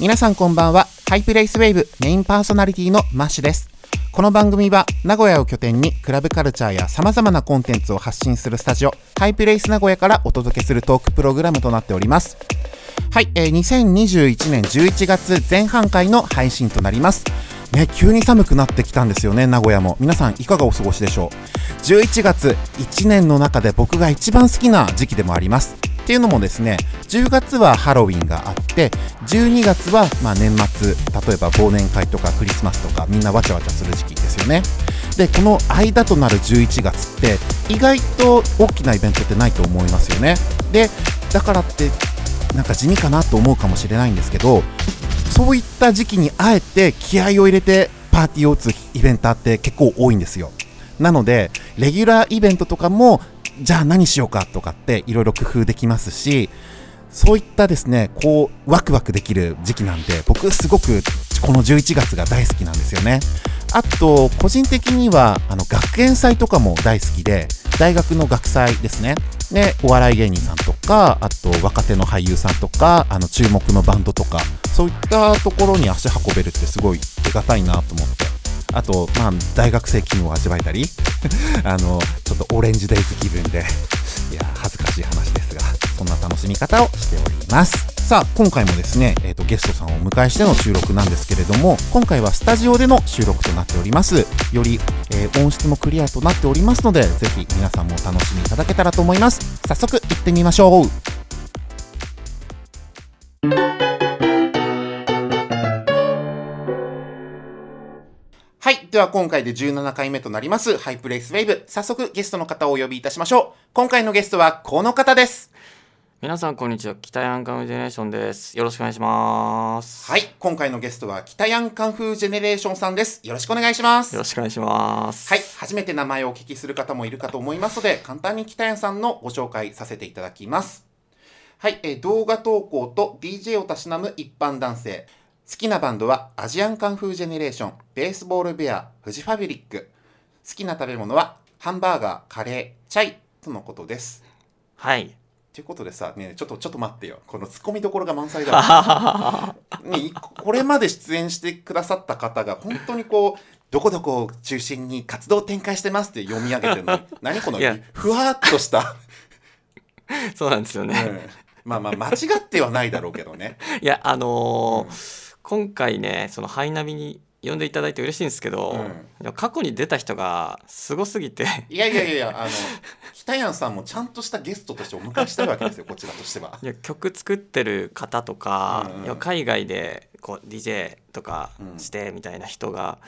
皆さんこんばんは。ハイプレイスウェーブメインパーソナリティのマッシュです。この番組は名古屋を拠点にクラブカルチャーや様々なコンテンツを発信するスタジオハイプレイス名古屋からお届けするトークプログラムとなっております。はい、えー、2021年11月前半回の配信となります。ね、急に寒くなってきたんですよね、名古屋も。皆さんいかがお過ごしでしょう ?11 月、1年の中で僕が一番好きな時期でもあります。っていうのもですね、10月はハロウィンがあって、12月はま年末、例えば忘年会とかクリスマスとかみんなわちゃわちゃする時期ですよね。で、この間となる11月って意外と大きなイベントってないと思いますよね。で、だからってなんか地味かなと思うかもしれないんですけど、そういった時期にあえて気合を入れてパーティーを打つイベンターって結構多いんですよ。なので、レギュラーイベントとかも、じゃあ何しようかとかっていろいろ工夫できますし、そういったですね、こう、ワクワクできる時期なんで、僕すごくこの11月が大好きなんですよね。あと、個人的には、あの、学園祭とかも大好きで、大学の学祭ですね。で、お笑い芸人さんとか、あと若手の俳優さんとか、あの注目のバンドとか、そういったところに足運べるってすごい手堅いなと思って。あと、まあ、大学生気分を味わえたり、あの、ちょっとオレンジデイズ気分で、いや、恥ずかしい話ですが、そんな楽しみ方をしております。さあ、今回もですね、えっ、ー、と、ゲストさんをお迎えしての収録なんですけれども、今回はスタジオでの収録となっております。より、えー、音質もクリアとなっておりますので、ぜひ皆さんもお楽しみいただけたらと思います。早速、行ってみましょう。はい。では今回で17回目となります、ハイプレイスウェーブ。早速ゲストの方をお呼びいたしましょう。今回のゲストはこの方です。皆さんこんにちは。北ヤンカンフージェネレーションです。よろしくお願いしますはい。今回のゲストは北ヤンカンフージェネレーションさんです。よろしくお願いします。よろしくお願いします。はい。初めて名前をお聞きする方もいるかと思いますので簡単に北ヤンさんのご紹介させていただきます。はい、えー、動画投稿と DJ をたしなむ一般男性。好きなバンドはアジアンカンフージェネレーション。ベースボールベアフジファブリック。好きな食べ物はハンバーガーカレーチャイとのことです。はいということでさ、ね、ちょっとちょっと待ってよ。このツッコミどころが満載だ、ね、これまで出演してくださった方が本当にこうどこどこを中心に活動展開してますって読み上げてるのに。何このふわっとした。そうなんですよね、うん、まあまあ間違ってはないだろうけどね。いやあのーうん、今回ねそのハイナビに呼んでいただいて嬉しいんですけど、うん、過去に出た人がすごすぎていやいやいやあの 北谷さんもちゃんとしたゲストとしてお迎えしたいわけですよこちらとしては。いや曲作ってる方とか、うんうん、海外でこう DJ とかしてみたいな人が、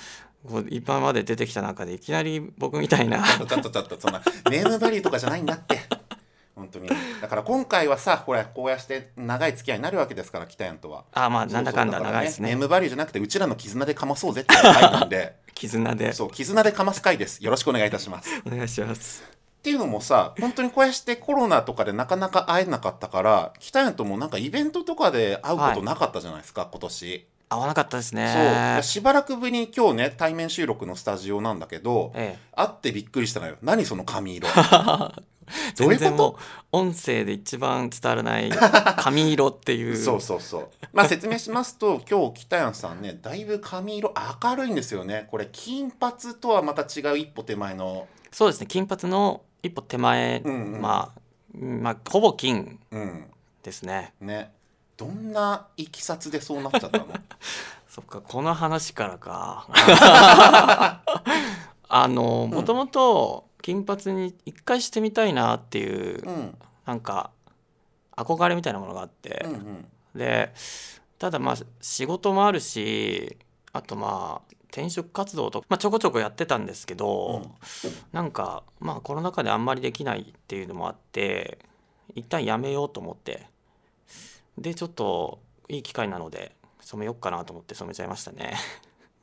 こう今まで出てきた中でいきなり僕みたいな。ちょっとちょっとそんなネームバリューとかじゃないんだって。本当に。だから今回はさほらこうやって長い付き合いになるわけですから北谷とは。あまあなんだかんだ長いですね。ネームバリューじゃなくてうちらの絆でかまそうぜって回なんで。絆で。そう絆でかます回です。よろしくお願いいたします。お願いします。っていうのもさ本当にこうやってコロナとかでなかなか会えなかったから北谷ともなんかイベントとかで会うことなかったじゃないですか、はい、今年。合わなかったですね。そう。しばらくぶりに今日ね対面収録のスタジオなんだけど、ええ、会ってびっくりしたのよ。何その髪色 全然もう音声で一番伝わらない髪色っていう。そうそうそう。まあ説明しますと今日北谷さんねだいぶ髪色明るいんですよね。これ金髪とはまた違う一歩手前の。そうですね。金髪の一歩手前、うんうん、まあまあほぼ金ですね、うん、ね。どんないきさつでそうなっちゃったの？そっかこの話からか。あのもともと金髪に一回してみたいなっていう、うん、なんか憧れみたいなものがあって、うんうん、でただまあ仕事もあるしあとまあ転職活動とか、まあ、ちょこちょこやってたんですけど、うん、なんかまあコロナ禍であんまりできないっていうのもあって一旦やめようと思って。でちょっといい機会なので染めようかなと思って染めちゃいましたね。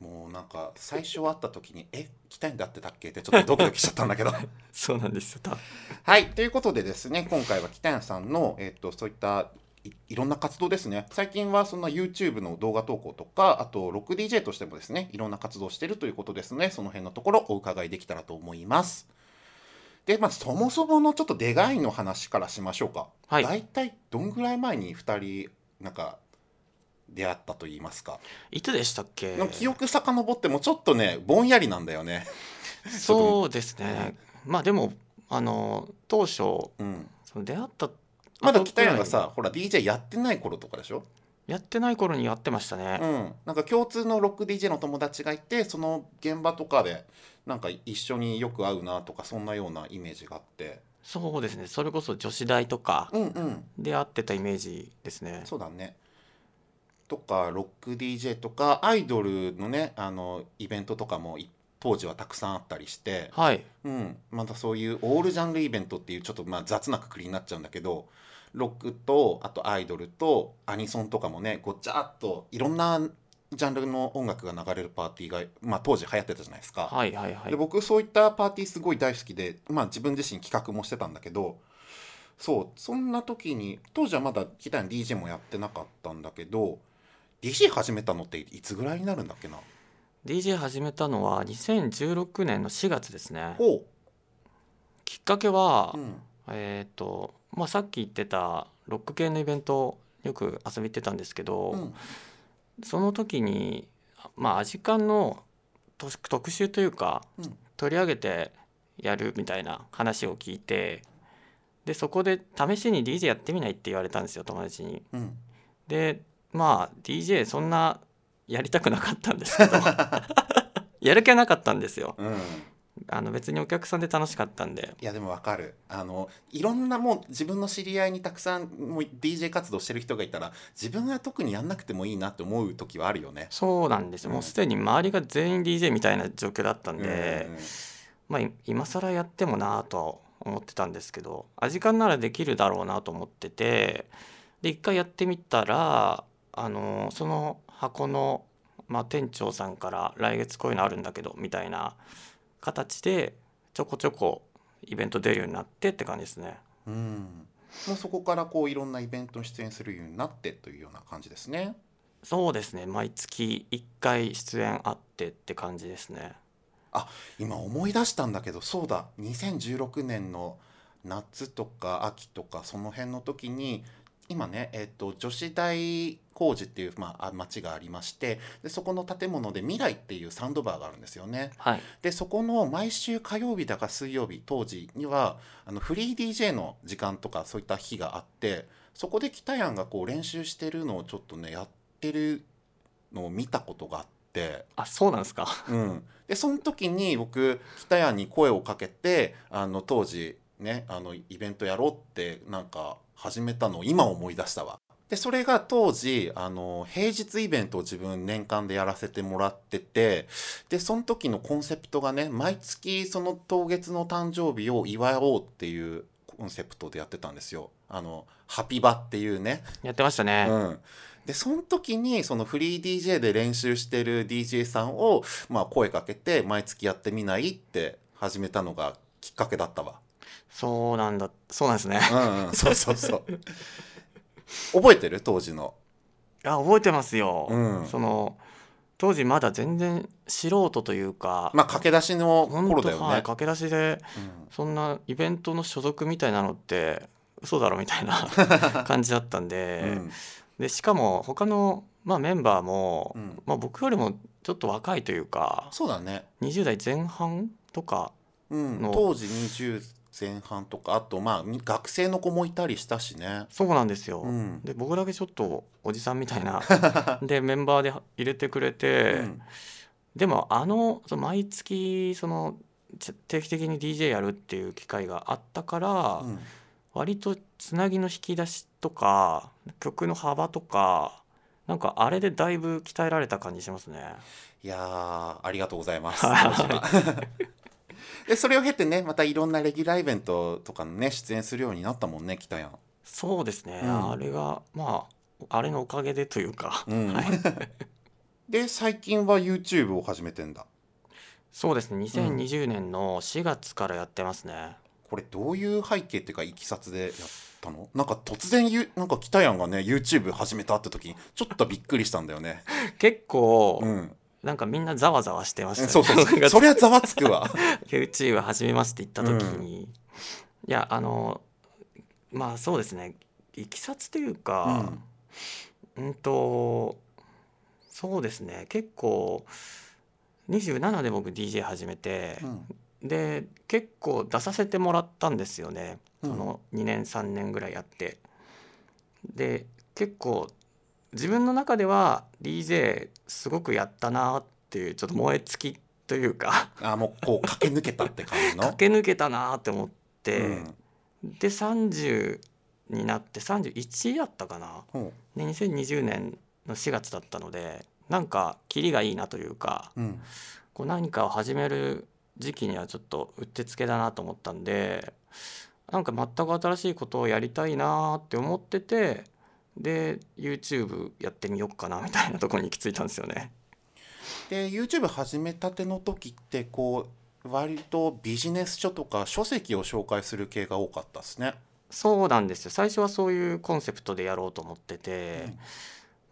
もうなんか最初会った時に「え来たいんだってたっけ?」ってちょっとドキドキしちゃったんだけど。そうなんですよ。はいということでですね今回は北谷さんの、えーと、そういったいいろんな活動ですね。最近はそんな YouTube の動画投稿とかあと 6DJ としてもですねいろんな活動をしているということですね。その辺のところお伺いできたらと思います。でまあそもそものちょっと出会いの話からしましょうか、はい、大体どんぐらい前に2人なんか出会ったと言いますか。いつでしたっけ？の記憶遡ってもちょっとねぼんやりなんだよね。そうですね。まあでもあの当初うん。その出会ったまだ北谷がさほら DJ やってない頃とかでしょ？やってない頃にやってましたね、うん。なんか共通のロック DJ の友達がいてその現場とかでなんか一緒によく会うなとかそんなようなイメージがあって。そうですね。それこそ女子大とかうんうん。で会ってたイメージですね、そうだねとかロック DJ とかアイドルのねあのイベントとかもい当時はたくさんあったりして、はい。うん、またそういうオールジャンルイベントっていうちょっとまあ雑なくくりになっちゃうんだけどロックとあとアイドルとアニソンとかもねごっちゃっといろんなジャンルの音楽が流れるパーティーが、まあ、当時流行ってたじゃないですか。はいはいはい。で僕そういったパーティーすごい大好きで、まあ、自分自身企画もしてたんだけどそうそんな時に当時はまだギターに DJ もやってなかったんだけど DJ 始めたのっていつぐらいになるんだっけな？DJ 始めたのは2016年の4月ですね。きっかけは、うん、えっ、とまあさっき言ってたロック系のイベントよく遊び行ってたんですけど、うん。その時にまあアジカンの特特集というか、うん。取り上げてやるみたいな話を聞いてでそこで試しに DJ やってみないって言われたんですよ友達に。うん。でまあ DJ そんなやりたくなかったんですけど。やる気はなかったんですよ。うん。あの別にお客さんで楽しかったんで。いやでもわかる。あのいろんなもう自分の知り合いにたくさんもう DJ 活動してる人がいたら自分は特にやんなくてもいいなって思う時はあるよね。そうなんですよ、もうすでに周りが全員 DJ みたいな状況だったんで、うんまあい今更やってもなぁとは思ってたんですけどアジカンならできるだろうなと思っててで一回やってみたらあのその箱の、まあ、店長さんから来月こういうのあるんだけどみたいな形でちょこちょこイベント出るようになってって感じですね。うんもうそこからこういろんなイベントに出演するようになってというような感じですね。そうですね毎月1回出演あってって感じですね。今思い出したんだけどそうだ2016年の夏とか秋とかその辺の時に今ね、えっと女子大工事っていう、まあ、あ町がありましてでそこの建物で未来っていうサウンドバーがあるんですよね。はい、でそこの毎週火曜日だか水曜日当時にはあのフリー DJ の時間とかそういった日があってそこで北谷がこう練習してるのをちょっとねやってるのを見たことがあって。あそうなんですか？うん、でその時に僕北谷に声をかけてあの当時ねあのイベントやろうってなんか始めたのを今思い出したわ。でそれが当時あの平日イベントを自分年間でやらせてもらっててでその時のコンセプトがね毎月その当月の誕生日を祝おうっていうコンセプトでやってたんですよ。あのハピバっていうねやってましたね。うん、でその時にそのフリー DJ で練習してる DJ さんを、まあ、声かけて毎月やってみないって始めたのがきっかけだったわ。そうなんだ。そうなんですね。うんうん、そうそうそう。覚えてる？当時の。あ覚えてますよ、うん。その当時まだ全然素人というか、まあ駆け出しの頃だよね。はい駆け出しでうん。そんなイベントの所属みたいなのって嘘だろみたいな 感じだったんで,、うん。でしかも他の、まあ、メンバーも、うん。まあ、僕よりもちょっと若いというかそうだね、20代前半とかうん、の当時20前半とかあとまあみ学生の子もいたりしたしね。そうなんですよ。うんで僕だけちょっとおじさんみたいな でメンバーで入れてくれて。うんでもあのその毎月そのち定期的に DJ やるっていう機会があったから、うん割とつなぎの引き出しとか曲の幅とかなんかあれでだいぶ鍛えられた感じしますね。いやーありがとうございます。でそれを経てねまたいろんなレギュラーイベントとかのね出演するようになったもんね北谷。そうですね、うん。あれがまああれのおかげでというか、うん。はい、で最近は YouTube を始めてんだ。そうですね。2020年の4月からやってますね。これどういう背景っていうかいきさつでやったの？なんか突然ゆなんか北谷がね YouTube 始めたって時にちょっとびっくりしたんだよね。結構、うん、なんかみんなざわざわしてましたね。そうそう。そうそりゃざわつくわ。YouTube 始めますって言った時に、いやあのまあそうですね。いきさつというかうん。とそうですね。結構27で僕 DJ 始めて、で結構出させてもらったんですよね、その2年3年ぐらいやって。で結構自分の中では DJ すごくやったなっていうちょっと燃え尽きというかあもうこう駆け抜けたって感じの？駆け抜けたなって思って、うん、で30になって31やったかな、う。ん、で2020年の4月だったのでなんかキリがいいなというか、うん、こう何かを始める時期にはちょっとうってつけだなと思ったんでなんか全く新しいことをやりたいなって思っててで YouTube やってみようかなみたいなところに行き着いたんですよね。で YouTube 始めたての時ってこう割とビジネス書とか書籍を紹介する系が多かったですね。そうなんですよ最初はそういうコンセプトでやろうと思ってて、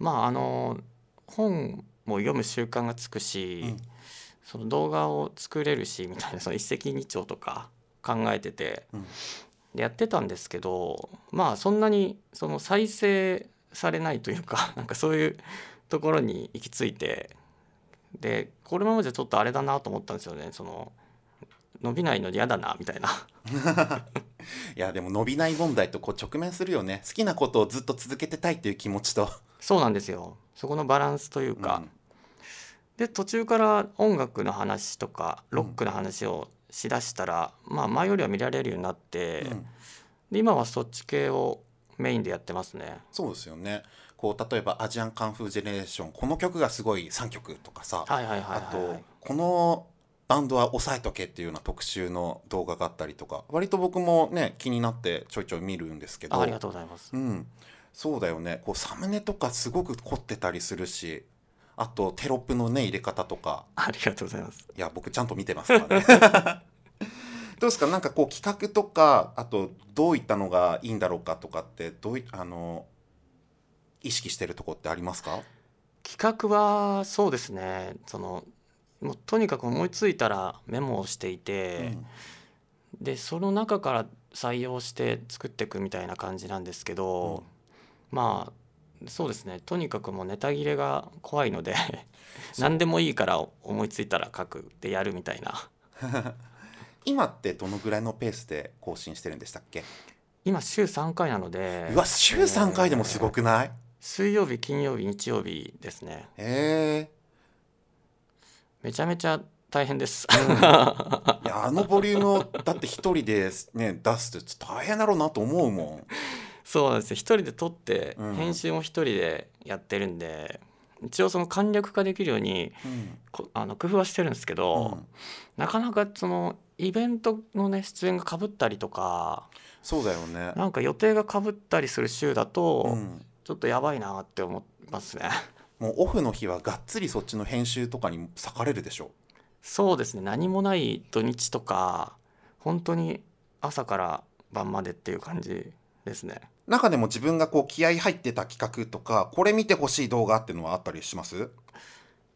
うん、まああの本も読む習慣がつくし、うん、その動画を作れるしみたいなその一石二鳥とか考えてて、うん、やってたんですけどまあそんなにその再生されないというか なんかそういうところに行き着いてでこのままじゃちょっとあれだなと思ったんですよね。その伸びないの嫌だなみたいな。いやでも伸びない問題とこう直面するよね。好きなことをずっと続けてたいっていう気持ちと。そうなんですよ。そこのバランスというか、うん、で途中から音楽の話とかロックの話をしだしたら、うん、まあ前よりは見られるようになって、うん、で今はそっち系をメインでやってますね。そうですよね。こう例えばアジアンカンフージェネレーションこの曲がすごい3曲とかさ、あとこのバンドは抑えとけっていうような特集の動画があったりとか割と僕もね気になってちょいちょい見るんですけど。ありがとうございます、うん、そうだよね。こうサムネとかすごく凝ってたりするしあとテロップのね入れ方とか。ありがとうございます。いや僕ちゃんと見てますからね。どうですか？なんかこう企画とかあとどういったのがいいんだろうかとかってどういあの意識してるとこってありますか？企画はそうですね。そのもうとにかく思いついたらメモをしていて、うん、でその中から採用して作っていくみたいな感じなんですけど、うん、まあそうですね。とにかくもうネタ切れが怖いので何でもいいから思いついたら書くでやるみたいな。今ってどのぐらいのペースで更新してるんでしたっけ？今週3回なのでうわ週3回でもすごくない、えー、水曜日金曜日日曜日ですね。へえ。めちゃめちゃ大変です、うん、いやあのボリュームをだって一人でね出すって大変だろうなと思うもんそうなんですよ。一人で撮って、編集も一人でやってるんで一応その簡略化できるように、うん、あの工夫はしてるんですけど、うん、なかなかそのイベントのね出演がかぶったりとかそうだよね。なんか予定がかぶったりする週だと、うん、ちょっとやばいなって思いますね。もうオフの日はがっつりそっちの編集とかに割かれるでしょ。そうですね。何もない土日とか本当に朝から晩までっていう感じですね中でも自分がこう気合入ってた企画とかこれ見てほしい動画っていうのはあったりします？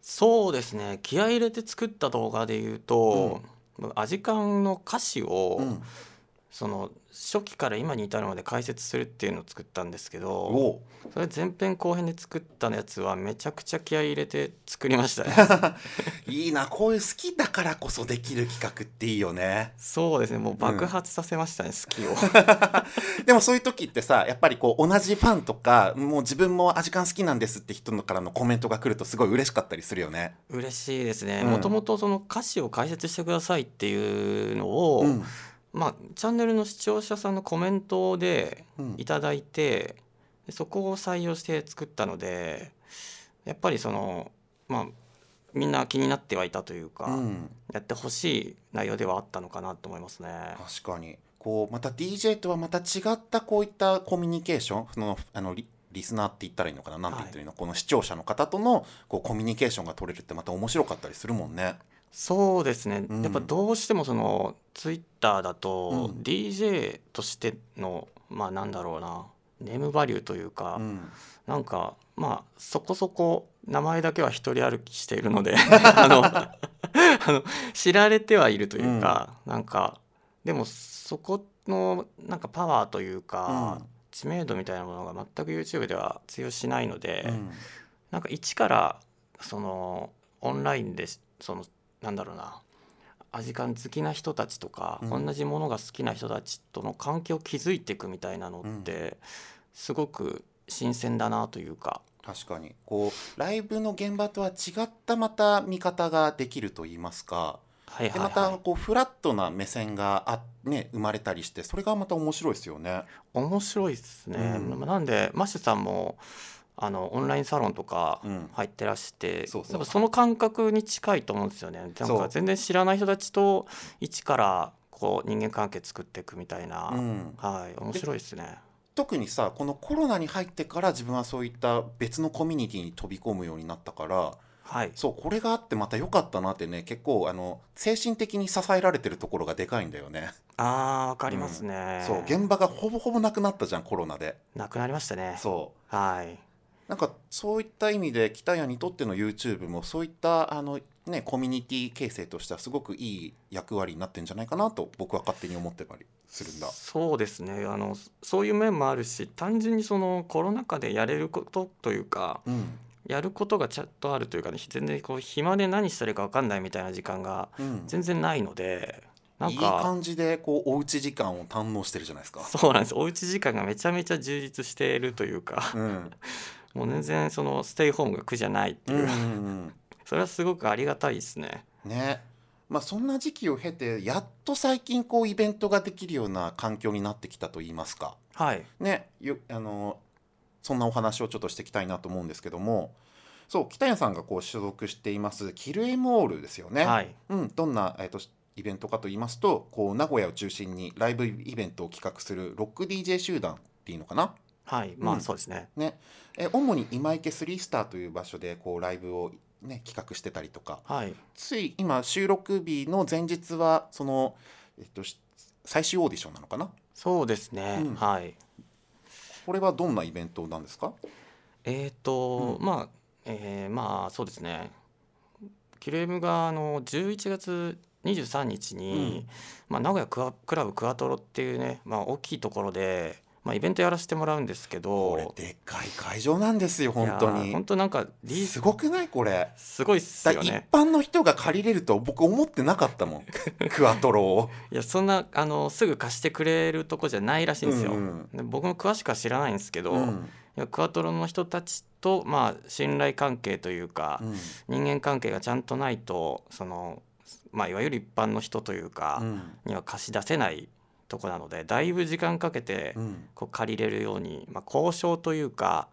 そうですね。気合入れて作った動画で言うと、うん、アジカンの歌詞を、うん、その初期から今に至るまで解説するっていうのを作ったんですけどそれ前編後編で作ったやつはめちゃくちゃ気合い入れて作りましたね。いいなこういう好きだからこそできる企画っていいよね。そうですねもう爆発させましたね、うん、好きを。でもそういう時ってさやっぱりこう同じファンとかもう自分もアジカン好きなんですって人からのコメントが来るとすごい嬉しかったりするよね。嬉しいですね。もともとその歌詞を解説してくださいっていうのを、うんまあ、チャンネルの視聴者さんのコメントでいただいて、うん、そこを採用して作ったのでやっぱりそのまあみんな気になってはいたというか、うん、やってほしい内容ではあったのかなと思いますね。確かに。こうまた DJ とはまた違ったこういったコミュニケーションそのあのリリスナーって言ったらいいのかな？なんて言ってるの、はい、この視聴者の方とのこうコミュニケーションが取れるってまた面白かったりするもんね。そうですね、うん、やっぱどうしてもそのツイッターだと DJ としての、まあなんだろうなネームバリューというか、うん、なんかまあそこそこ名前だけは一人歩きしているので あのあの知られてはいるというか、うん、なんかでもそこのなんかパワーというか、うん、知名度みたいなものが全く YouTube では通用しないので、うん、なんか一からそのオンラインでそのなんだろうな。アジカン好きな人たちとか、うん、同じものが好きな人たちとの関係を築いていくみたいなのって、うん、すごく新鮮だなというか。確かに。こうライブの現場とは違ったまた見方ができると言いますか、はいはいはい、でまたこうフラットな目線があ、ね、生まれたりしてそれがまた面白いですよね。面白いですね、うん、なんでマッシュさんもあのオンラインサロンとか入ってらして、うん、そその感覚に近いと思うんですよね。なんか全然知らない人たちと一からこう人間関係作っていくみたいな、うん、はい面白いですね。特にさこのコロナに入ってから自分はそういった別のコミュニティに飛び込むようになったから、はい、そうこれがあってまた良かったなってね結構あの精神的に支えられてるところがでかいんだよね。あーわかりますね、うん、そう現場がほぼほぼなくなったじゃんコロナで。なくなりましたね。そうはいなんかそういった意味で北谷にとっての YouTube もそういったあの、ね、コミュニティ形成としてはすごくいい役割になってんじゃないかなと僕は勝手に思ってたりするんだ。そうですね。あのそういう面もあるし単純にそのコロナ禍でやれることというか、うん、やることがちゃんとあるというか、ね、全然こう暇で何したらいいか分かんないみたいな時間が全然ないので。うん、なんかいい感じでこうおうち時間を堪能してるじゃないですかそうなんですおうち時間がめちゃめちゃ充実しているというか、うんもう全然そのステイホームが苦じゃないっていう,、それはすごくありがたいですね。ね。まあ、そんな時期を経てやっと最近こうイベントができるような環境になってきたといいますか、はい。ね、よあのそんなお話をちょっとしていきたいなと思うんですけども。そう北谷さんがこう所属していますキルエモールですよね、はい。うん、どんな、えーと、イベントかと言いますとこう名古屋を中心にライブイベントを企画するロック DJ 集団っていうのかなはいまあそうですね。うん、ね。え主に今池スリースターという場所でこうライブを、ね、企画してたりとか、はい、つい今収録日の前日はその、えっと、最終オーディションなのかな？そうですね、うん、はい。これはどんなイベントなんですか？えっ、ー、と、うん、まあ、えー、まあそうですね。キレームがあの11月23日に、うん、まあ、名古屋ククラブクアトロっていうね、まあ、大きいところでまあ、イベントやらせてもらうんですけど。これでっかい会場なんですよ本当に。本当なんかすごくない？これ。すごいっすよね。一般の人が借りれると僕思ってなかったもん。クアトロを。いやそんなあのすぐ貸してくれるとこじゃないらしいんですよ、うんうん、僕も詳しくは知らないんですけど、うん、いやクアトロの人たちとまあ信頼関係というか、うん、人間関係がちゃんとないとそのまあいわゆる一般の人というか、には貸し出せないとこなのでだいぶ時間かけてこう借りれるように、まあ、交渉というか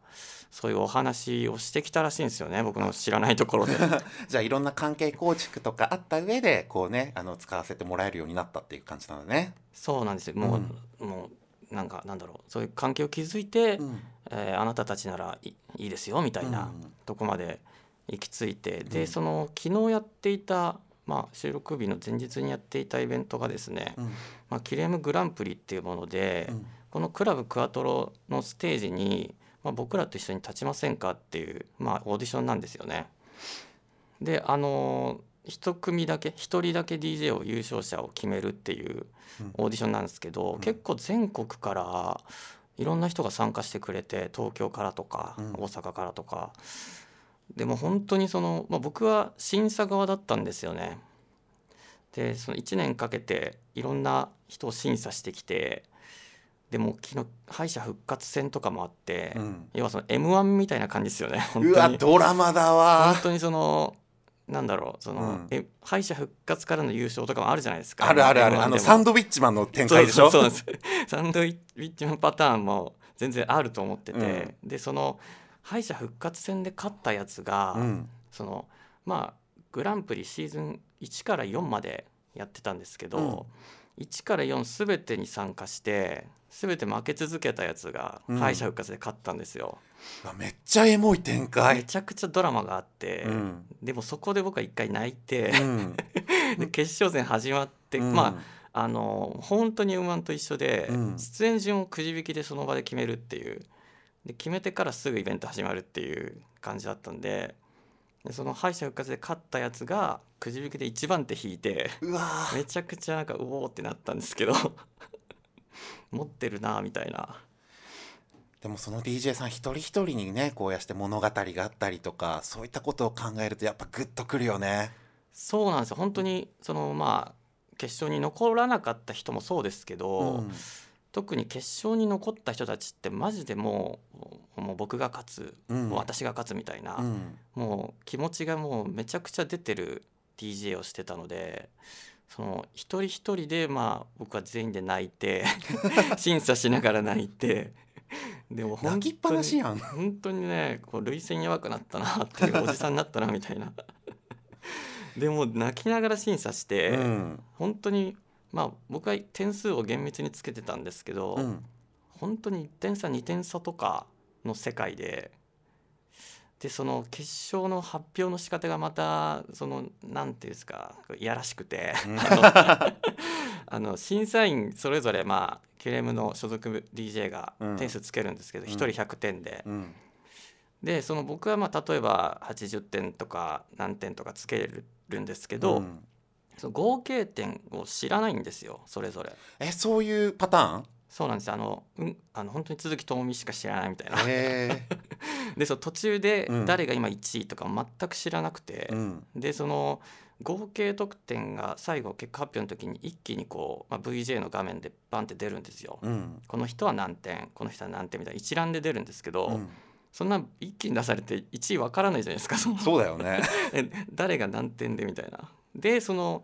そういうお話をしてきたらしいんですよね僕の知らないところで。じゃあいろんな関係構築とかあった上でこうねあの使わせてもらえるようになったっていう感じなのね。そうなんですよ。もう、うん、もうなんかなんだろう。そういう関係を築いて、うん、えー、あなたたちならいいいですよみたいなとこまで行き着いて、うん、でその昨日やっていたまあ、収録日の前日にやっていたイベントがですね、うん、まあ、キレームグランプリっていうもので、うん、このクラブクアトロのステージに、まあ、僕らと一緒に立ちませんかっていう、まあ、オーディションなんですよね。であの一組だけ一人だけ DJ を優勝者を決めるっていうオーディションなんですけど、うん、結構全国からいろんな人が参加してくれて東京からとか、大阪からとかでも本当にその、まあ、僕は審査側だったんですよね。でその1年かけていろんな人を審査してきてでも昨日敗者復活戦とかもあって、うん、要はその m 1みたいな感じですよね本当に。うわドラマだわ。本当にそのなんだろうその、うん、え敗者復活からの優勝とかもあるじゃないですかあるあるある。あのサンドウィッチマンの展開でしょ？そうです。サンドウィッチマンパターンも全然あると思ってて、うん、でその敗者復活戦で勝ったやつが、うん、そのまあグランプリシーズン1から4までやってたんですけど、うん、1から4全てに参加して全て負け続けたやつが敗者復活で勝ったんですよ。うん、めっちゃエモい展開。めちゃくちゃドラマがあって、うん、でもそこで僕は一回泣いて で決勝戦始まって、まああの本当に馬と一緒で、出演順をくじ引きでその場で決めるっていうで決めてからすぐイベント始まるっていう感じだったんででその敗者復活で勝ったやつがくじ引きで1番手引いてめちゃくちゃなんかうおーってなったんですけど 持ってるなみたいな。でもその DJ さん一人一人にねこうやして物語があったりとかそういったことを考えるとやっぱグッとくるよね。そうなんですよ。本当にそのまあ決勝に残らなかった人もそうですけど、うん特に決勝に残った人たちってマジでもうもう僕が勝つ、うん。もう私が勝つみたいな、うん。もう気持ちがもうめちゃくちゃ出てる DJ をしてたのでその一人一人でまあ僕は全員で泣いて 審査しながら泣いてでも本当に泣きっぱなしやん。本当にねこう涙腺弱くなったなっていうおじさんになったなみたいな。でも泣きながら審査して、うん。本当にまあ僕は点数を厳密につけてたんですけど、うん。本当に1点差2点差とかの世界ででその決勝の発表の仕方がまたそのなんていうんですかいやらしくてうん。あの 審査員それぞれまあキュレームの所属 DJ がうん点数つけるんですけど、うん。1人100点で、うん。でその僕はまあ例えば80点とか何点とかつけるんですけど、うんその合計点を知らないんですよそれぞれ。えそういうパタそうなんですあの、うん、あの本当に鈴木智美しか知らないみたいな。でその途中でうん。誰が今1位とか全く知らなくてえ、うん。でその合計得点が最後結果発表の時に一気にこう、まあ、VJ の画面でバンって出るんですよ。うん。この人は何点この人は何点みたいな一覧で出るんですけど、うん。そんな一気に出されて1位わからないじゃないですかそうだよね。え誰が何点でみたいな。でその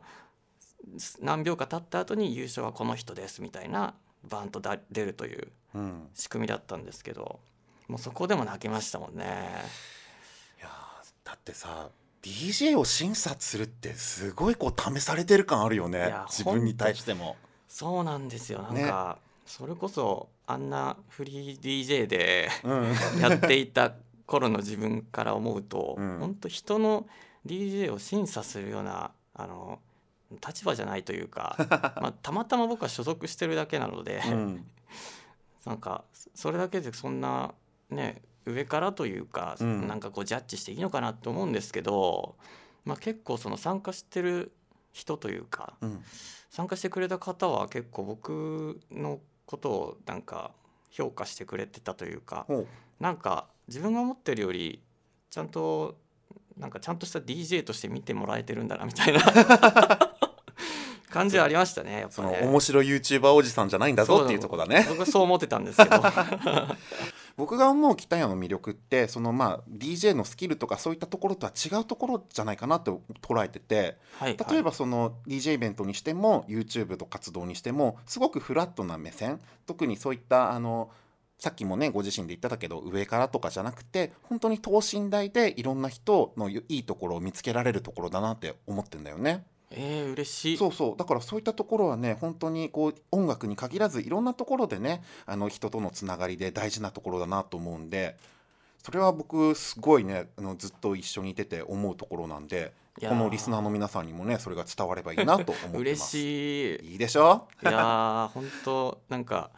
何秒か経った後に優勝はこの人ですみたいなバンとだ出るといううん。仕組みだったんですけどもうそこでも泣きましたもんね。いやーだってさ DJ を審査するってすごいこう試されてる感あるよね自分に対しても。そうなんですよ。なんか、それこそあんなフリー DJ でうん。やっていた頃の自分から思うと、うん。本当人の DJ を審査するようなあの立場じゃないというか、まあ、たまたま僕は所属してるだけなので、うん。なんかそれだけでそんなね上からというか、うん。なんかこうジャッジしていいのかなと思うんですけど、まあ、結構その参加してる人というかうん。参加してくれた方は結構僕のことをなんか評価してくれてたというかなんか自分が思ってるよりちゃんとなんかちゃんとした DJ として見てもらえてるんだなみたいな感じはありましたねやっそぱね。の面白 YouTuber おじさんじゃないんだぞっていうとこだね。僕はそう思ってたんですけど 僕が思う北谷の魅力ってそのまあ DJ のスキルとかそういったところとは違うところじゃないかなと捉えててはい例えばその DJ イベントにしても YouTube の活動にしてもすごくフラットな目線特にそういったあのさっきもねご自身で言ってたけど上からとかじゃなくて本当に等身大でいろんな人のいいところを見つけられるところだなって思ってんだよね。えー、嬉しい。そうそう。だからそういったところはね本当にこう音楽に限らずいろんなところでねあの人とのつながりで大事なところだなと思うんでそれは僕すごいねあのずっと一緒にいてて思うところなんでこのリスナーの皆さんにもねそれが伝わればいいなと思ってます。嬉しい。いいでしょ？いやー本当なんか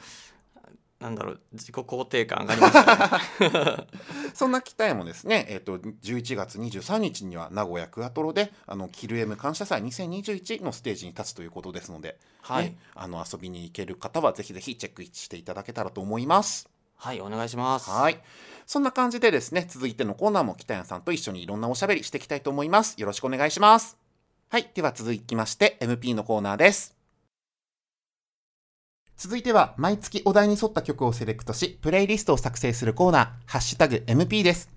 なんだろう自己肯定感上がりましたね そんな北谷もですね、えー、と11月23日には名古屋クアトロであのキルエム感謝祭2021のステージに立つということですので、はい、ねあの遊びに行ける方はぜひぜひチェックしていただけたらと思います。はいお願いしますはい。そんな感じでですね、続いてのコーナーも北谷さんと一緒にいろんなおしゃべりしていきたいと思います。よろしくお願いします。はい。では続きまして MP のコーナーです。続いては毎月お題に沿った曲をセレクトし、プレイリストを作成するコーナー、ハッシュタグ MP です。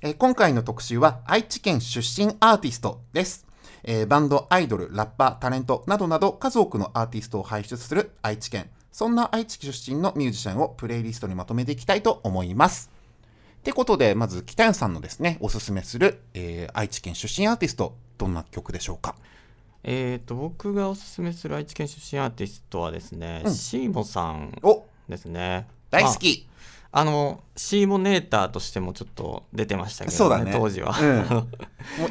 えー今回の特集は愛知県出身アーティストです。えーバンド、アイドル、ラッパー、タレントなどなど数多くのアーティストを輩出する愛知県。そんな愛知出身のミュージシャンをプレイリストにまとめていきたいと思います。ってことで、まず北谷さんのですね、おすすめする、えー愛知県出身アーティスト、どんな曲でしょうか？えっ、と僕がおすすめする愛知県出身アーティストはですね、うん。シーモさんおですね。大好き、まああのシーモネーターとしてもちょっと出てましたけど、そうだね。当時は、うん。もう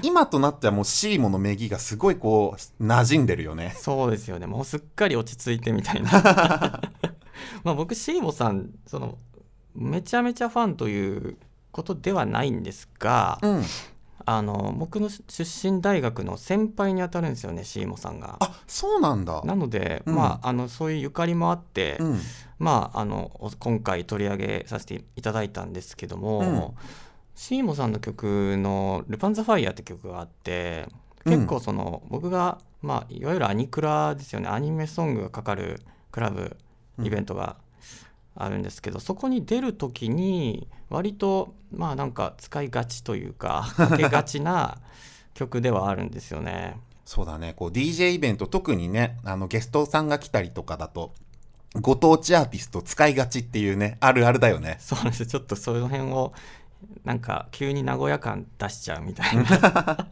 今となってはもうシーモの名義がすごいこう、馴染んでるよね。そうですよね。もうすっかり落ち着いてみたいな。まあ僕シーモさんそのめちゃめちゃファンということではないんですが、うん。あの僕の出身大学の先輩にあたるんですよねシーモさんが。あ、そうなんだ。なので、うんまああのそういうゆかりもあって、うん。まああのお今回取り上げさせていただいたんですけども、うんシーモさんの曲の「ルパン・ザ・ファイヤー」って曲があって結構その、僕が、まあ、いわゆるアニクラですよねアニメソングがかかるクラブイベントがあるんですけど、そこに出る時に割とまあなんか使いがちというか かけがちな曲ではあるんですよね。そうだね。こう DJ イベント特にねあのゲストさんが来たりとかだとご当地アーティスト使いがちっていうねあるあるだよね。そうなんです。よちょっとその辺をなんか急に名古屋感出しちゃうみたいな。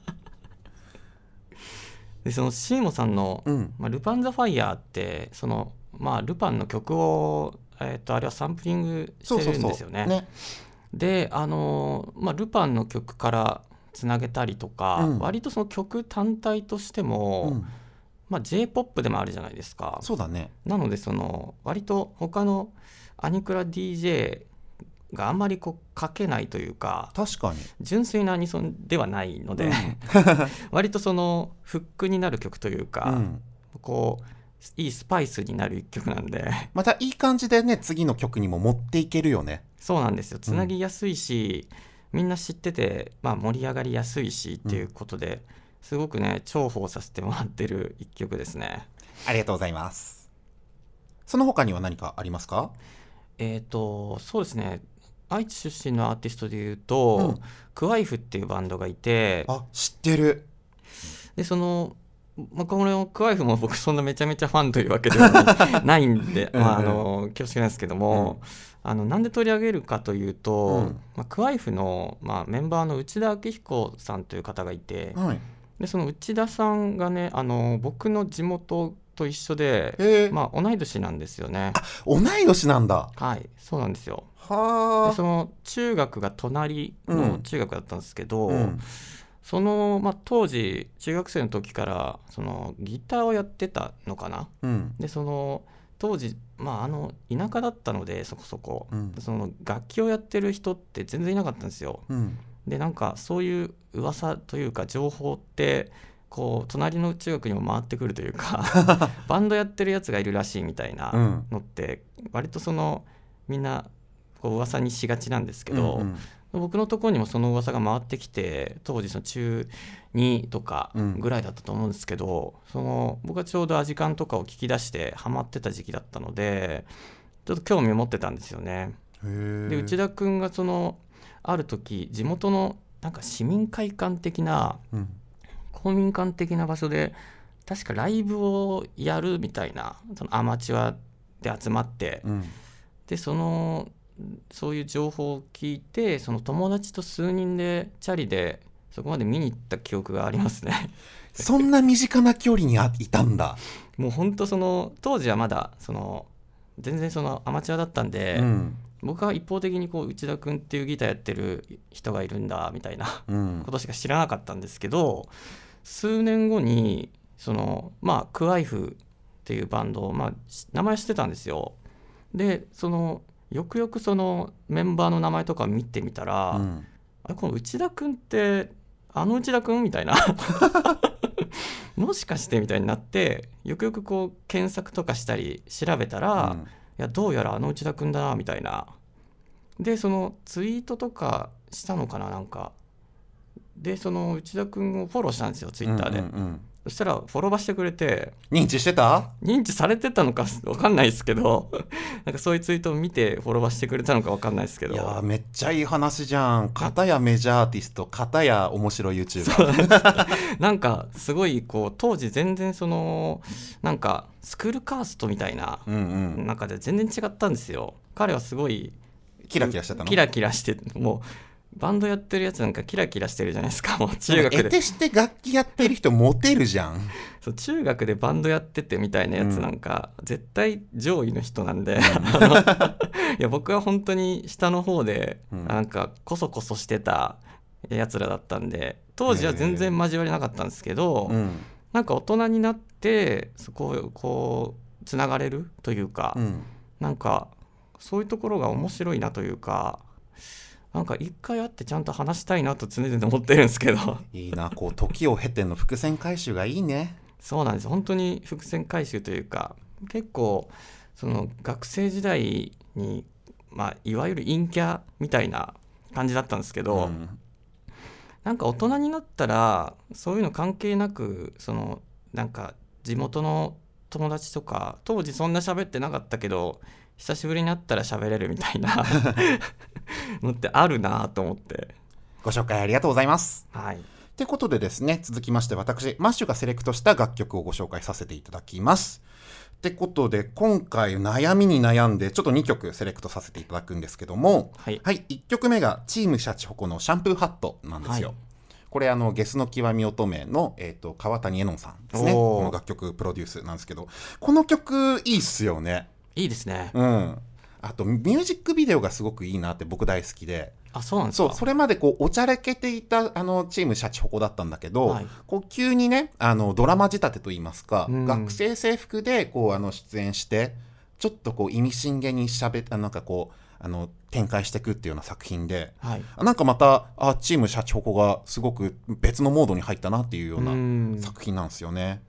でそのシーモさんのうん。まあ、ルパン・ザ・ファイヤーってその、まあ、ルパンの曲を、えー、とあれはサンプリングしてるんですよね。ねであのーまあ、ルパンの曲からつなげたりとか、うん。割とその曲単体としても、うん。まあ、j p o p でもあるじゃないですか。そうだね。なのでその割と他のアニクラ DJ があんまりこう書けないというか確かに。純粋なアニソンではないので、うん。割とそのフックになる曲というか、うん。こういいスパイスになる一曲なんで。またいい感じでね次の曲にも持っていけるよね。そうなんですよ。つなぎやすいし、みんな知ってて、まあ、盛り上がりやすいしっていうことで、すごくね重宝させてもらってる一曲ですね。ありがとうございます。その他には何かありますか？えっ、とそうですね。愛知出身のアーティストでいうと、うん。クワイフっていうバンドがいて。あ知ってる。でその、まあ、このクワイフも僕そんなめちゃめちゃファンというわけではないんで、まあ、あの恐縮なんですけども、あのなんで取り上げるかというと、うん。まあ、クワイフの、まあ、メンバーの内田明彦さんという方がいてはい。でその内田さんがねあの僕の地元と一緒で、えーまあ、同い年なんですよね。同い年なんだ。はいそうなんですよ。はでその中学が隣の中学だったんですけど、うんその、まあ、当時中学生の時からそのギターをやってたのかな？うん。でその当時、まあ、あの田舎だったのでそこそこ、うん。その楽器をやってる人って全然いなかったんですよ。うん。でなんかそういう噂というか情報ってこう隣の中学にも回ってくるというか バンドやってるやつがいるらしいみたいなうん。のって割とそのみんなこう噂にしがちなんですけど、うんうん僕のところにもその噂が回ってきて当時その中2とかうん。ぐらいだったと思うんですけど、その僕はちょうどアジカンとかを聞き出してハマってた時期だったのでちょっと興味を持ってたんですよね。で内田君がそのある時地元のなんか市民会館的なうん。公民館的な場所で確かライブをやるみたいなそのアマチュアで集まってうん。でそのそういう情報を聞いてその友達と数人でチャリでそこまで見に行った記憶がありますね。そんな身近な距離にあいたんだ もう本当その当時はまだその全然そのアマチュアだったんで、うん僕は一方的にこう内田君っていうギターやってる人がいるんだみたいなうんことしか知らなかったんですけど数年後にそのまあクワイフっていうバンドを、まあ、し名前知ってたんですよ。でそのよくよくそのメンバーの名前とか見てみたら、うん。あれこの内田君ってあの内田君みたいな。もしかしてみたいになってよくよくこう検索とかしたり調べたら、うん。いやどうやらあの内田君だなみたいな。でそのツイートとかしたのかななんか。でその内田君をフォローしたんですよツイッターで、うんうんうんそしたらフォローバしてくれて認知してた？認知されてたのか分かんないですけど。なんかそういうツイートを見てフォローバしてくれたのか分かんないですけど。いやーめっちゃいい話じゃん。片やメジャーアーティスト片や面白い YouTuber なんかすごいこう当時全然そのなんかスクールカーストみたいなうんうん。中で全然違ったんですよ。彼はすごいキラキラしてたの？キラキラしてもうバンドやってるやつなんかキラキラしてるじゃないですか。もう中学で。得てして楽器やってる人モテるじゃん。そう中学でバンドやっててみたいなやつなんか、絶対上位の人なんで、あのいや僕は本当に下の方で、うん。なんかこそこそしてたやつらだったんで当時は全然交わりなかったんですけど、うん。なんか大人になってそこをこうつながれるというか、うん。なんかそういうところが面白いなというかなんか一回会ってちゃんと話したいなと常々思ってるんですけど。いいなこう時を経ての伏線回収がいいね。そうなんです。本当に伏線回収というか結構その学生時代に、まあ、いわゆる陰キャみたいな感じだったんですけど、うん。なんか大人になったらそういうの関係なくそのなんか地元の友達とか当時そんな喋ってなかったけど久しぶりに会ったら喋れるみたいな のってあるなと思って。ご紹介ありがとうございます。はい。ってことでですね、続きまして私、マッシュがセレクトした楽曲をご紹介させていただきます。ってことで、今回悩みに悩んで、ちょっと2曲セレクトさせていただくんですけども、はい。はい、1曲目がチームシャチホコのシャンプーハットなんですよ。はい。これあのゲスの極み乙女の、えー、と川谷絵音さんですね。この楽曲プロデュースなんですけどこの曲いいっすよねいいですね。うん。あとミュージックビデオがすごくいいなって僕大好きで。あそうなんですか？そうそれまでこうおちゃらけていたあのチームシャチホコだったんだけど、はい。こう急にねあのドラマ仕立てといいますか、うん。学生制服でこうあの出演してちょっとこう意味深げにしゃべあなんかこうあの展開していくっていうような作品ではい。なんかまたあチームシャチホコがすごく別のモードに入ったなっていうよううなん。作品なんですよね。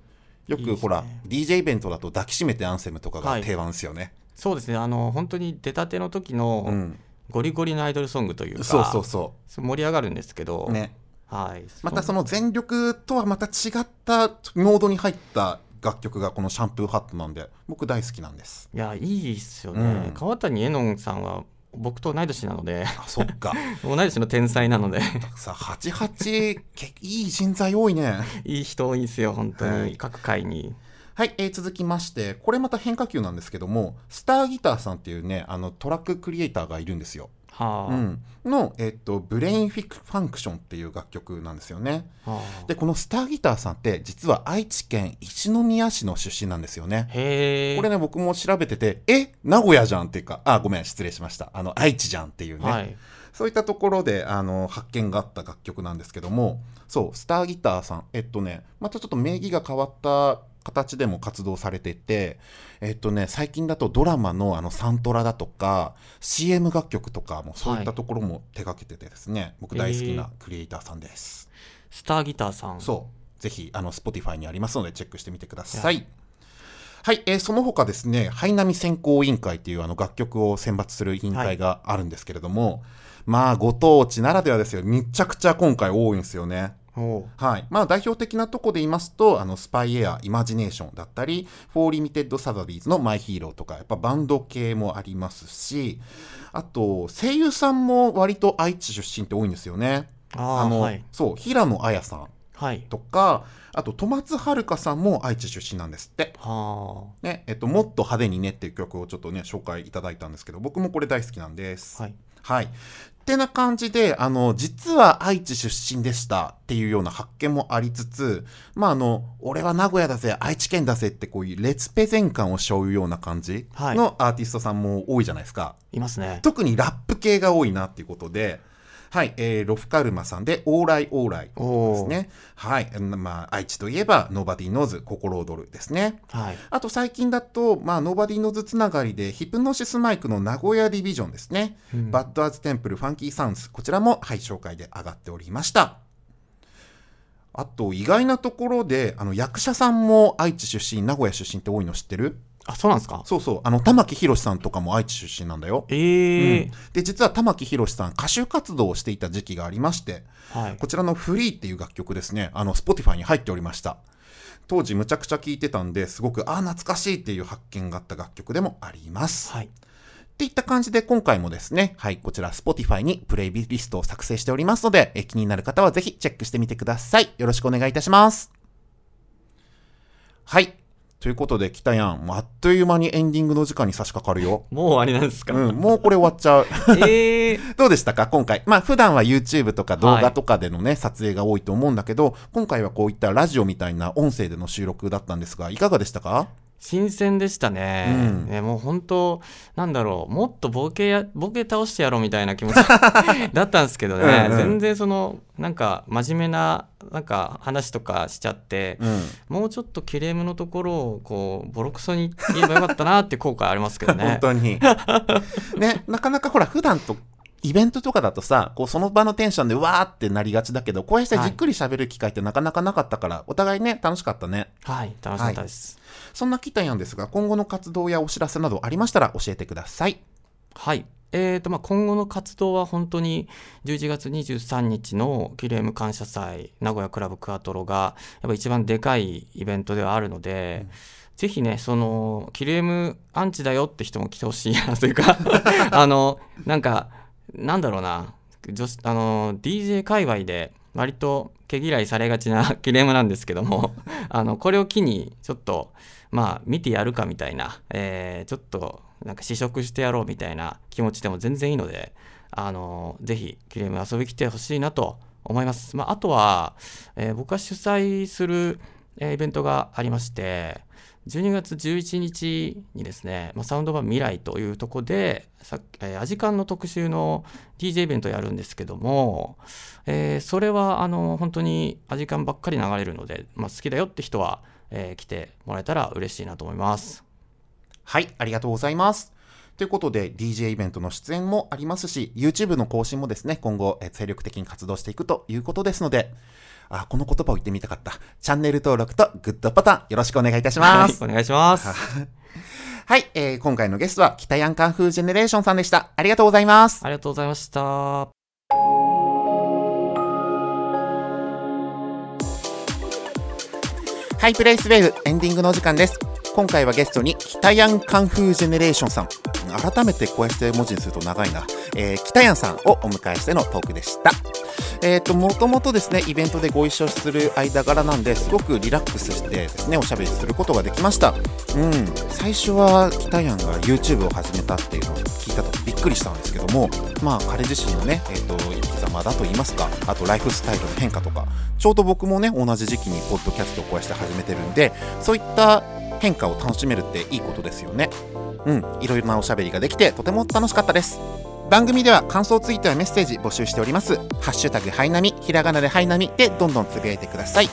よいいですねくほら DJ イベントだと抱きしめてアンセムとかはいが定番ですよね。そうですねあの本当に出たての時うのん、ゴリゴリのアイドルソングというか、そうそうそ盛り上がるんですけど、う。ね。はい、またその全力とはまた違ったモードに入った楽曲がこのシャンプーハットなんで僕大好きなんです。いやいいっすよね、うん川谷絵音さんは僕と同い年なのであそっか。同い年の天才なのでさ88けいい人材多いね。いい人多いんですよ本当に、はい各界にはい、えー続きましてこれまた変化球なんですけどもスターギターさんっていうねあのトラッククリエイターがいるんですよ。はあ、うん、の、えっと「ブレインフィクファンクション」っていう楽曲なんですよね。はあ。でこのスターギターさんって実は愛知県一宮市の出身なんですよね。へえ。これね僕も調べててえ名古屋じゃんっていうかあごめん失礼しました。あの愛知じゃんっていうね、はい。そういったところであの発見があった楽曲なんですけどもそうスターギターさん。えっとねまたちょっと名義が変わった形でも活動されててえっとね最近だとドラマのあのサントラだとか CM 楽曲とかもそういったところも手掛けててですね、僕大好きなクリエイターさんです。スターギターさんそう。ぜひ、あの、Spotify にありますので、チェックしてみてください。はい、えーその他ですね、ハイナミ選考委員会っていうあの楽曲を選抜する委員会があるんですけれども、まあ、ご当地ならではですよ。めちゃくちゃ今回多いんですよね。はい。まあ、代表的なとこで言いますと、あの、スパイエア、イマジネーションだったり、フォーリミテッドサザビーズの My Hero とか、やっぱバンド系もありますし、あと、声優さんも割と愛知出身って多いんですよね。の、あーはいそう、平野綾さんはいとか、あと、戸松遥さんも愛知出身なんですって。はね、えっと、もっと派手にねっていう曲をちょっとね、紹介いただいたんですけど、僕もこれ大好きなんです。あはいはい。ってな感じで、あの、実は愛知出身でしたっていうような発見もありつつ、まあ、あの、俺は名古屋だぜ、愛知県だぜってこういうレペゼン感を背負うような感じはいのアーティストさんも多いじゃないですか。いますね特にラップ系が多いなっていうことで、はい、えー、ロフカルマさんで、オーライオーライですね。はい、うんまあ、愛知といえば、ノーバディーノーズ、心躍るですね。はいあと最近だと、まあ、ノーバディノーズつながりで、ヒプノシスマイクの名古屋ディビジョンですね。うん Bad Ass Temple、Funky Sounds、こちらも、はい、紹介で上がっておりました。あと、意外なところで、あの、役者さんも愛知出身、名古屋出身って多いの知ってる？あそうなんですか？そうそう、あの、玉木宏さんとかも愛知出身なんだよ。ええうんで、実は玉木宏さん、歌手活動をしていた時期がありまして、はいこちらのフリーっていう楽曲ですね、あの、Spotify に入っておりました。当時むちゃくちゃ聴いてたんで、すごく、ああ、懐かしいっていう発見があった楽曲でもあります。はいっていった感じで今回もですね、はい、こちら Spotify にプレイリストを作成しておりますので、え気になる方はぜひチェックしてみてください。よろしくお願いいたします。はい。ということで、北やん、あっという間にエンディングの時間に差し掛かるよ。もう終わりなんですか、うん、もうこれ終わっちゃう。ええ どうでしたか？今回。まあ普段は YouTube とか動画とかでのね、撮影が多いと思うんだけど、今回はこういったラジオみたいな音声での収録だったんですが、いかがでしたか？新鮮でしたね,、うんねもう本当なんだろうもっとボケやボケ倒してやろうみたいな気持ち だったんですけどねうんうん全然そのなんか真面目ななんか話とかしちゃって、うん。もうちょっとキレームのところをこうボロクソに言えばよかったなって後悔ありますけど 本ね当に。ね、なかなかほら、普段とイベントとかだとさ、こうその場のテンションでわーってなりがちだけど、こうしてじっくり喋る機会ってなかなかなかったから、はい、お互いね、楽しかったね。はい、楽しかったです。はい、そんなキタヤンですが、今後の活動やお知らせなどありましたら教えてください。はい。えーとまあ、今後の活動は本当に11月23日のキレーム感謝祭名古屋クラブクアトロがやっぱ一番でかいイベントではあるので、うんぜひね、その、キレームアンチだよって人も来てほしいなというか あの、なんか、なんだろうな、女あの、DJ 界隈で割と毛嫌いされがちなキレームなんですけどもあの、これを機に、ちょっと、まあ、見てやるかみたいな、えー、ちょっと、なんか試食してやろうみたいな気持ちでも全然いいので、あの、ぜひ、キレーム遊び来てほしいなと思います。まあ、あとは、えー、僕が主催する、えー、イベントがありまして、12月11日にですね、まあ、サウンド版未来というとこで、さえー、アジカンの特集の DJ イベントをやるんですけども、えー、それはあの本当にアジカンばっかり流れるので、まあ、好きだよって人は、えー、来てもらえたら嬉しいなと思います。はい、ありがとうございます。ということで、DJ イベントの出演もありますし、YouTube の更新もですね、今後、え精力的に活動していくということですので、あ、この言葉を言ってみたかった。チャンネル登録とグッドボタンよろしくお願いいたします。はい、お願いします。はい、えー、今回のゲストは北ヤンカンフージェネレーションさんでした。ありがとうございます。ありがとうございました。ハイプレイスウェーブエンディングのお時間です。今回はゲストに北ヤンカンフージェネレーションさん。改めてこうやって文字にすると長いな。えー、北ヤンさんをお迎えしてのトークでした。えっ、ー、と、もともとですね、イベントでご一緒する間柄なんで、すごくリラックスしてですね、おしゃべりすることができました。うん、最初は北ヤンが YouTube を始めたっていうのを聞いたとびっくりしたんですけども、まあ、彼自身のね、えっ、ー、と、生き様だと言いますか、あとライフスタイルの変化とか、ちょうど僕もね、同じ時期にポッドキャストをこうして始めてるんで、そういった変化を楽しめるっていいことですよね。うん、いろいろなおしゃべりができてとても楽しかったです。番組では感想ツイートやメッセージ募集しております。ハッシュタグハイナミ、ひらがなでハイナミでどんどんつぶやいてください。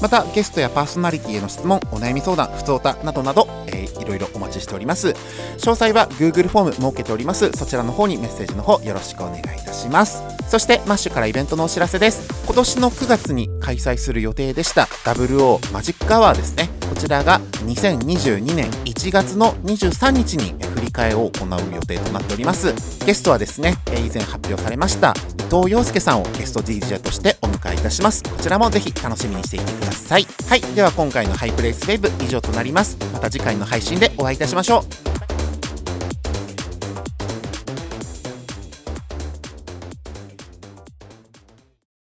またゲストやパーソナリティへの質問、お悩み相談、ふつおたなどなど、えー、いろいろお待ちしております。詳細は Google フォーム設けております。そちらの方にメッセージの方よろしくお願いいたします。そしてマッシュからイベントのお知らせです。今年の9月に開催する予定でした WO マジックアワーですね。こちらが2022年1月の23日に振り替えを行う予定となっております。ゲストはですね、以前発表されました伊藤洋介さんをゲスト DJ としてお迎えいたします。こちらもぜひ楽しみにしていてください。はい。では今回のハイプレイスウェーブ以上となります。また次回の配信でお会いいたしましょう。